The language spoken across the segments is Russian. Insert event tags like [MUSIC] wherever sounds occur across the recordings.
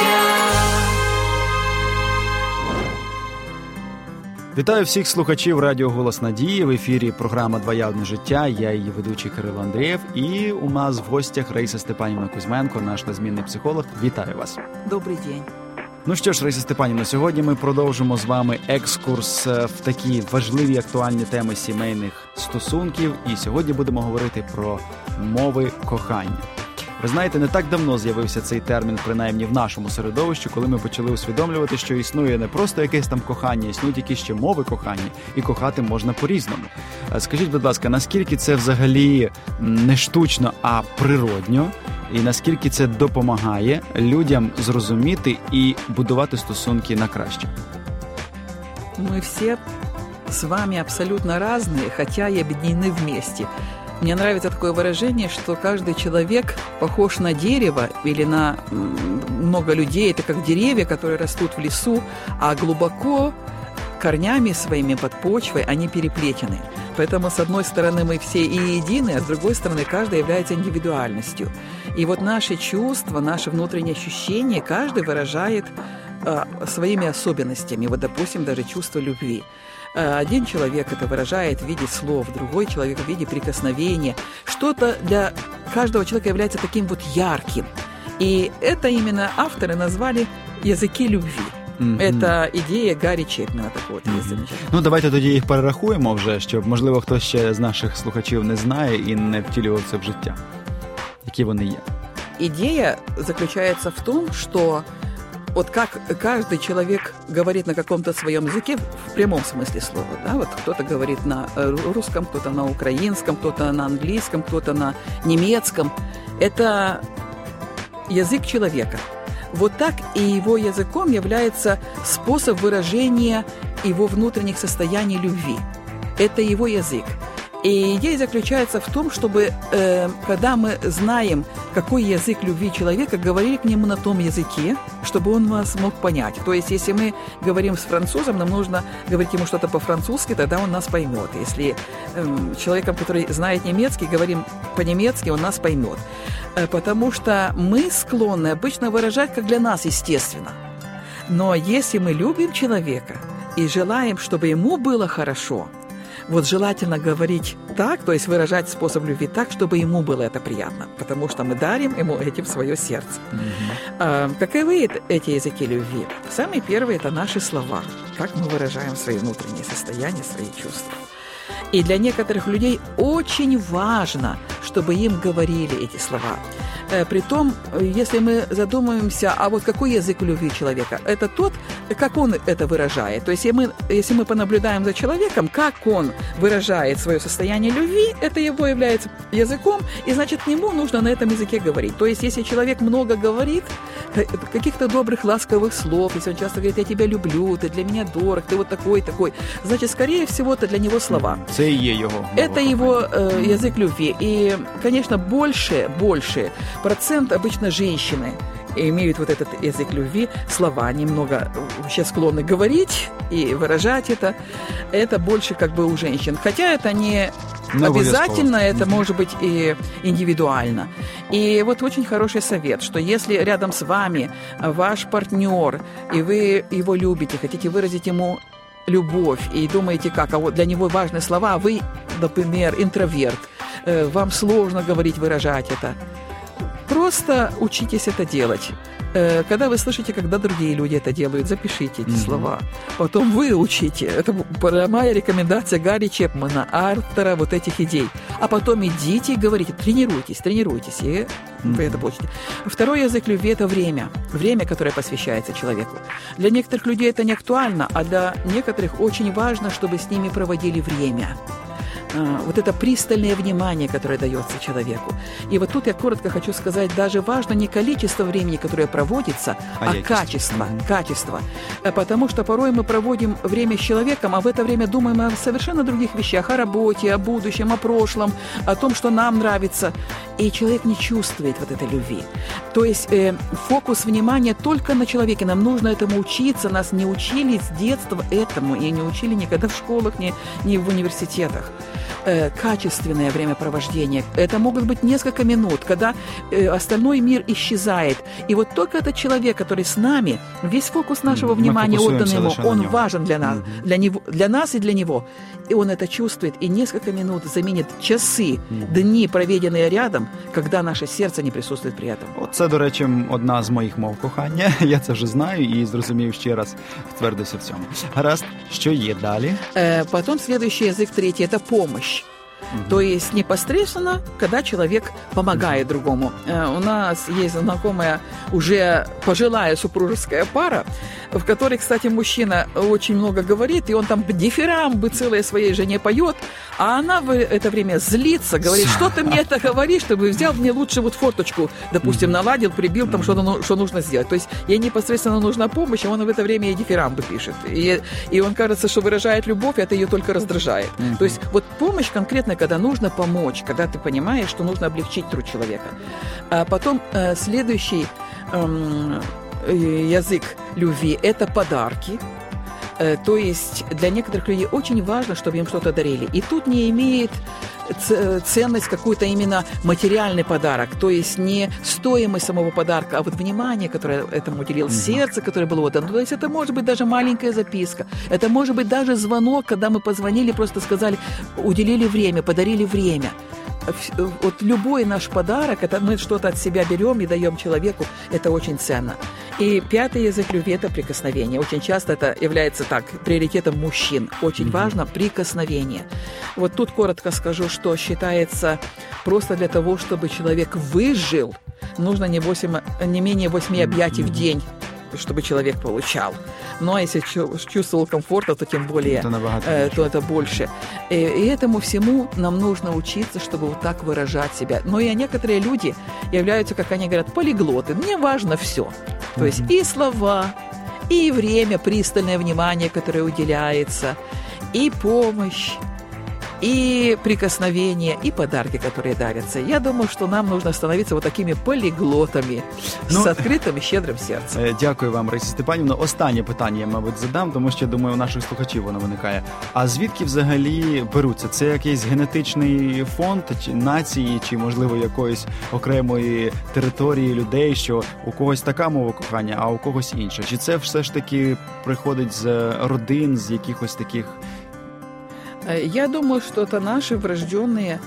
життя. Вітаю всіх слухачів Радіо Голос Надії. В ефірі програма Двоя одне життя. Я її ведучий Кирило Андрієв. І у нас в гостях Раїса Степанівна Кузьменко, наш незмінний психолог. Вітаю вас. Добрий день. Ну що ж, Раїса Степанівна, сьогодні ми продовжимо з вами екскурс е, в такі важливі актуальні теми сімейних стосунків. І сьогодні будемо говорити про мови кохання. Ви знаєте, не так давно з'явився цей термін, принаймні в нашому середовищі, коли ми почали усвідомлювати, що існує не просто якесь там кохання, існують якісь ще мови кохання, і кохати можна по-різному. Е, Скажіть, будь ласка, наскільки це взагалі м, не штучно, а природньо, і наскільки це допомагає людям зрозуміти і будувати стосунки на краще? Мы все с вами абсолютно разные, хотя и объединены вместе. Мне нравится такое выражение, что каждый человек похож на дерево или на много людей. Это как деревья, которые растут в лесу, а глубоко корнями своими под почвой они переплетены. Поэтому, с одной стороны, мы все и едины, а с другой стороны, каждый является индивидуальностью. И вот наши чувства, наши внутренние ощущения, каждый выражает а, своими особенностями. Вот, допустим, даже чувство любви. А, Один человек это выражает в виде слов, другой человек в виде прикосновения. Что-то для каждого человека является таким вот ярким. И это именно авторы назвали языки любви. Мгм. Это идея Гарри Чепмена, так вот, есть замечательно. Ну, давайте тоді їх перерахуємо вже, щоб можливо хтось ще з наших слухачів не знає і не втілював це в життя. Які вони є? Идея заключается в том, что вот как каждый человек говорит на каком-то своем языке в прямом смысле слова, да, вот кто-то говорит на э, ру- русском, кто-то на украинском, кто-то на английском, кто-то на немецком. Это язык человека. Вот так и его языком является способ выражения его внутренних состояний любви. Это его язык. И идея заключается в том, чтобы, э, когда мы знаем, какой язык любви человека, говорили к нему на том языке, чтобы он вас мог понять. То есть, если мы говорим с французом, нам нужно говорить ему что-то по-французски, тогда он нас поймет. Если эм, человеком, который знает немецкий, говорим по-немецки, он нас поймет. Э, потому что мы склонны обычно выражать, как для нас, естественно. Но если мы любим человека и желаем, чтобы ему было хорошо, вот желательно говорить так, то есть выражать способ любви так, чтобы ему было это приятно, потому что мы дарим ему этим свое сердце. А, каковы эт- эти языки любви? Самый первый – это наши слова, как мы выражаем свои внутренние состояния, свои чувства. И для некоторых людей очень важно, чтобы им говорили эти слова. Э, Притом, э, если мы задумаемся, а вот какой язык любви человека? Это тот, как он это выражает. То есть, если мы, если мы понаблюдаем за человеком, как он выражает свое состояние любви, это его является языком, и значит, к нему нужно на этом языке говорить. То есть, если человек много говорит, э, каких-то добрых, ласковых слов, если он часто говорит, я тебя люблю, ты для меня дорог, ты вот такой, такой, значит, скорее всего, это для него слова. Це і є його. мова Это его э, язык любви. И, конечно, больше, больше процент обычно женщины имеют вот этот язык любви, слова немного э, вообще склонны говорить и выражать это. Это больше как бы у женщин. Хотя это не Не обязательно, это может быть и индивидуально. И вот очень хороший совет, что если рядом с вами ваш партнер, и вы его любите, хотите выразить ему любовь и думаете, как, а вот для него важны слова, а вы, например, интроверт, э, вам сложно говорить, выражать это. Просто учитесь это делать. Э, Когда вы слышите, когда другие люди это делают, запишите эти Мгм. слова. Потом вы учите. Это прямая рекомендация Гарри Чепмана, автора вот этих идей. А потом идите и говорите, тренируйтесь, тренируйтесь, и вы это получите. Второй язык любви – это время. Время, которое посвящается человеку. Для некоторых людей это не актуально, а для некоторых очень важно, чтобы с ними проводили время. А, вот это пристальное внимание, которое дается человеку. И вот тут я коротко хочу сказать, даже важно не количество времени, которое проводится, А а, качество, качество. Э, Потому что порой мы проводим время с человеком, а в это время думаем о совершенно других вещах, о работе, о будущем, о прошлом, о том, что нам нравится. И человек не чувствует вот этой любви. То есть э, фокус внимания только на человеке. Нам нужно этому учиться. Нас не учили с детства этому и не учили никогда в школах, ни, ни в университетах э, качественное времяпровождение. Это могут быть несколько минут, когда э, остальной мир исчезает. И вот только этот человек, который с нами, весь фокус нашего Мы внимания отдан ему, совершенно на он нем. важен для нас, для, него, для нас и для него. И он это чувствует, и несколько минут заменит часы, дни, проведенные рядом, когда наше сердце не присутствует при этом. Це, до речі, одна з моїх мов кохання. [LAUGHS] Я це вже знаю і зрозумів ще раз, втвердився в цьому. Гаразд, що є далі? Э, Потом следующий язык третий – это помощь. То есть непосредственно, когда человек помогает другому. Э, У нас есть знакомая уже пожилая супружеская пара, в которой, кстати, мужчина очень много говорит, и он там дифирамбы целые своей жене поет, а она в это время злится, говорит, что ты мне это говоришь, чтобы взял мне лучше вот форточку, допустим, наладил, прибил, там ну, что нужно сделать. То есть ей непосредственно нужна помощь, а он в это время ей дифирамбы пишет. И, и он кажется, что выражает любовь, а это ее только раздражает. То есть вот помощь конкретно, когда нужно помочь, когда ты понимаешь, что нужно облегчить труд человека. А потом э, следующий эм, э, язык любви – это подарки. Э, То есть для некоторых людей очень важно, чтобы им что-то дарили. И тут не имеет ц- ценность какой-то именно материальный подарок, то есть не стоимость самого подарка, а вот внимание, которое этому уделил, сердце, которое было отдано. То есть это может быть даже маленькая записка, это может быть даже звонок, когда мы позвонили, просто сказали, уделили время, подарили время. Вс- Вот любой наш подарок, это мы что-то от себя берем и даем человеку, это очень ценно. И пятый язык любви – это прикосновение. Очень часто это является так, приоритетом мужчин. Очень важно прикосновение. Вот тут коротко скажу, что считается просто для того, чтобы человек выжил, нужно не, 8, не менее 8 объятий в день чтобы человек получал. Ну, а если чу- чувствовал комфорта, то тем более, То набагато э, то это больше. И, и этому всему нам нужно учиться, чтобы вот так выражать себя. Но и некоторые люди являются, как они говорят, полиглоты. Мне важно все. То есть и слова, и время, пристальное внимание, которое уделяется, и помощь, и прикосновения, и подарки, которые дарятся. Я думаю, что нам нужно становиться вот такими полиглотами Ну, с открытым и щедрым сердцем. Е, Дякую вам, Раїса Степанівна. Останнє питання я, мабуть, задам, тому що думаю, у наших слухачів воно виникає. А звідки взагалі беруться? Це якийсь генетичний фонд чи нації, чи можливо якоїсь окремої території людей, що у когось така мова кохання, а у когось інша? Чи це все ж таки приходить з родин, з якихось таких Э, Я думаю, что это наши врожденные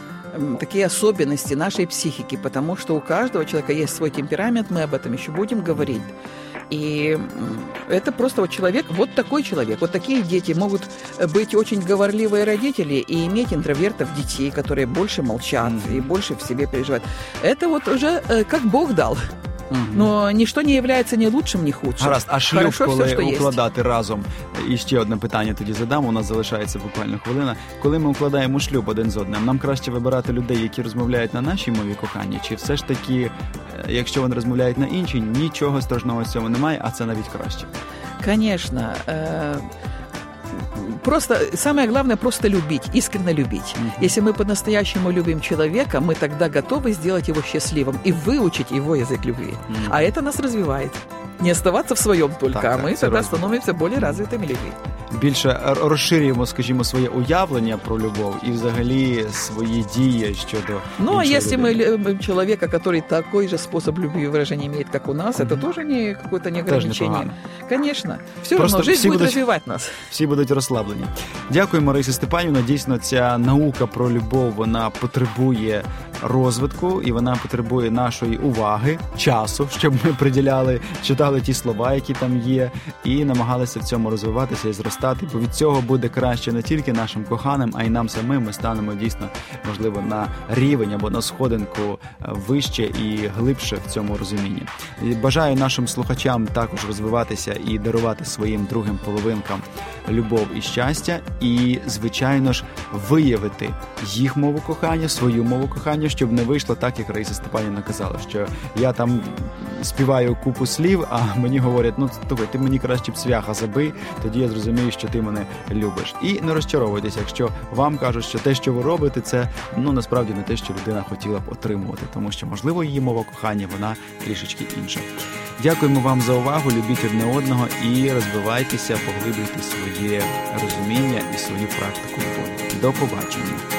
такие особенности нашей психики, потому что у каждого человека есть свой темперамент, мы об этом еще будем говорить. И это просто вот человек, вот такой человек, вот такие дети могут э, быть очень говорливые родители и иметь интровертов детей, которые больше молчат и больше в себе переживают. Это вот уже э, как Бог дал. Но ничто не является ни лучшим, ни худшим. Гаразд, а шлюб, Хорошо коли все, укладати разом. І ще одне питання тоді задам. У нас залишається буквально хвилина. Коли ми укладаємо шлюб один з одним, нам краще вибирати людей, які розмовляють на нашій мові кохання, чи все ж таки, е, якщо вони розмовляють на іншій, нічого страшного з цього немає, а це навіть краще. Конечно. Просто самое главное просто любить, искренне любить. Если мы по-настоящему любим человека, мы тогда готовы сделать его счастливым и выучить его язык любви. А это нас развивает. Не оставаться в своем только, Так, а так, мы це тогда становимся более развитыми людьми. Більше р- розширюємо, скажімо, своє уявлення про любов і взагалі свої дії щодо. Ну, а іншої если мы людини. любим человека, который такой же способ любви и выражения имеет, как у нас, это тоже не какое-то не ограничение. непогано. Конечно. Все Просто равно жизнь все будет будут- развивать нас. всі будуть розслаблені. Дякуємо, Раїса Степанівна. Дійсно, ця наука про любов вона потребує розвитку і вона потребує нашої уваги, часу, щоб ми приділяли, читали ті слова, які там є, і намагалися в цьому розвиватися і зростати. Бо від цього буде краще не тільки нашим коханим, а й нам самим. Ми станемо дійсно можливо на рівень або на сходинку е, вище і глибше в цьому розумінні. Бажаю нашим слухачам також розвиватися і дарувати своїм другим половинкам любов і щастя, і звичайно ж виявити їх мову кохання, свою мову кохання, щоб не вийшло так, як Раїса Степанівна казала, що я там співаю купу слів, а мені говорять, ну слухай, ти мені краще б цвяха забий, тоді я зрозумію, що ти мене любиш. І не розчаровуйтесь, якщо вам кажуть, що те, що ви робите, це ну насправді не те, що людина хотіла б отримувати, тому що можливо її мова кохання вона трішечки інша. Дякуємо вам за увагу. Любіть одне одного і розвивайтеся, поглиблюйте своє розуміння і свою практику. До побачення.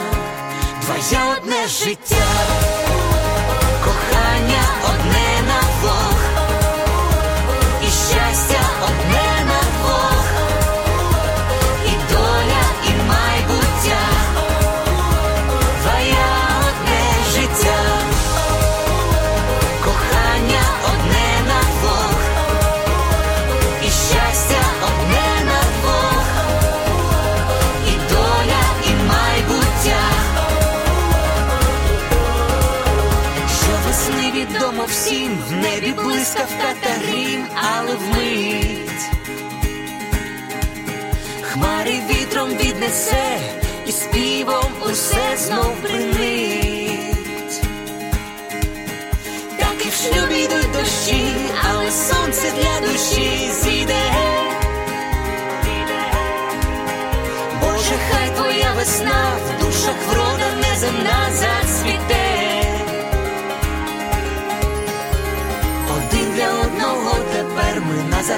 життя, небі блискавка та грім, але вмить хмари вітром віднесе, і співом усе знов принить. Так і в шлюбі йдуть дощі, але сонце для душі зійде. Боже, хай твоя весна в душах врода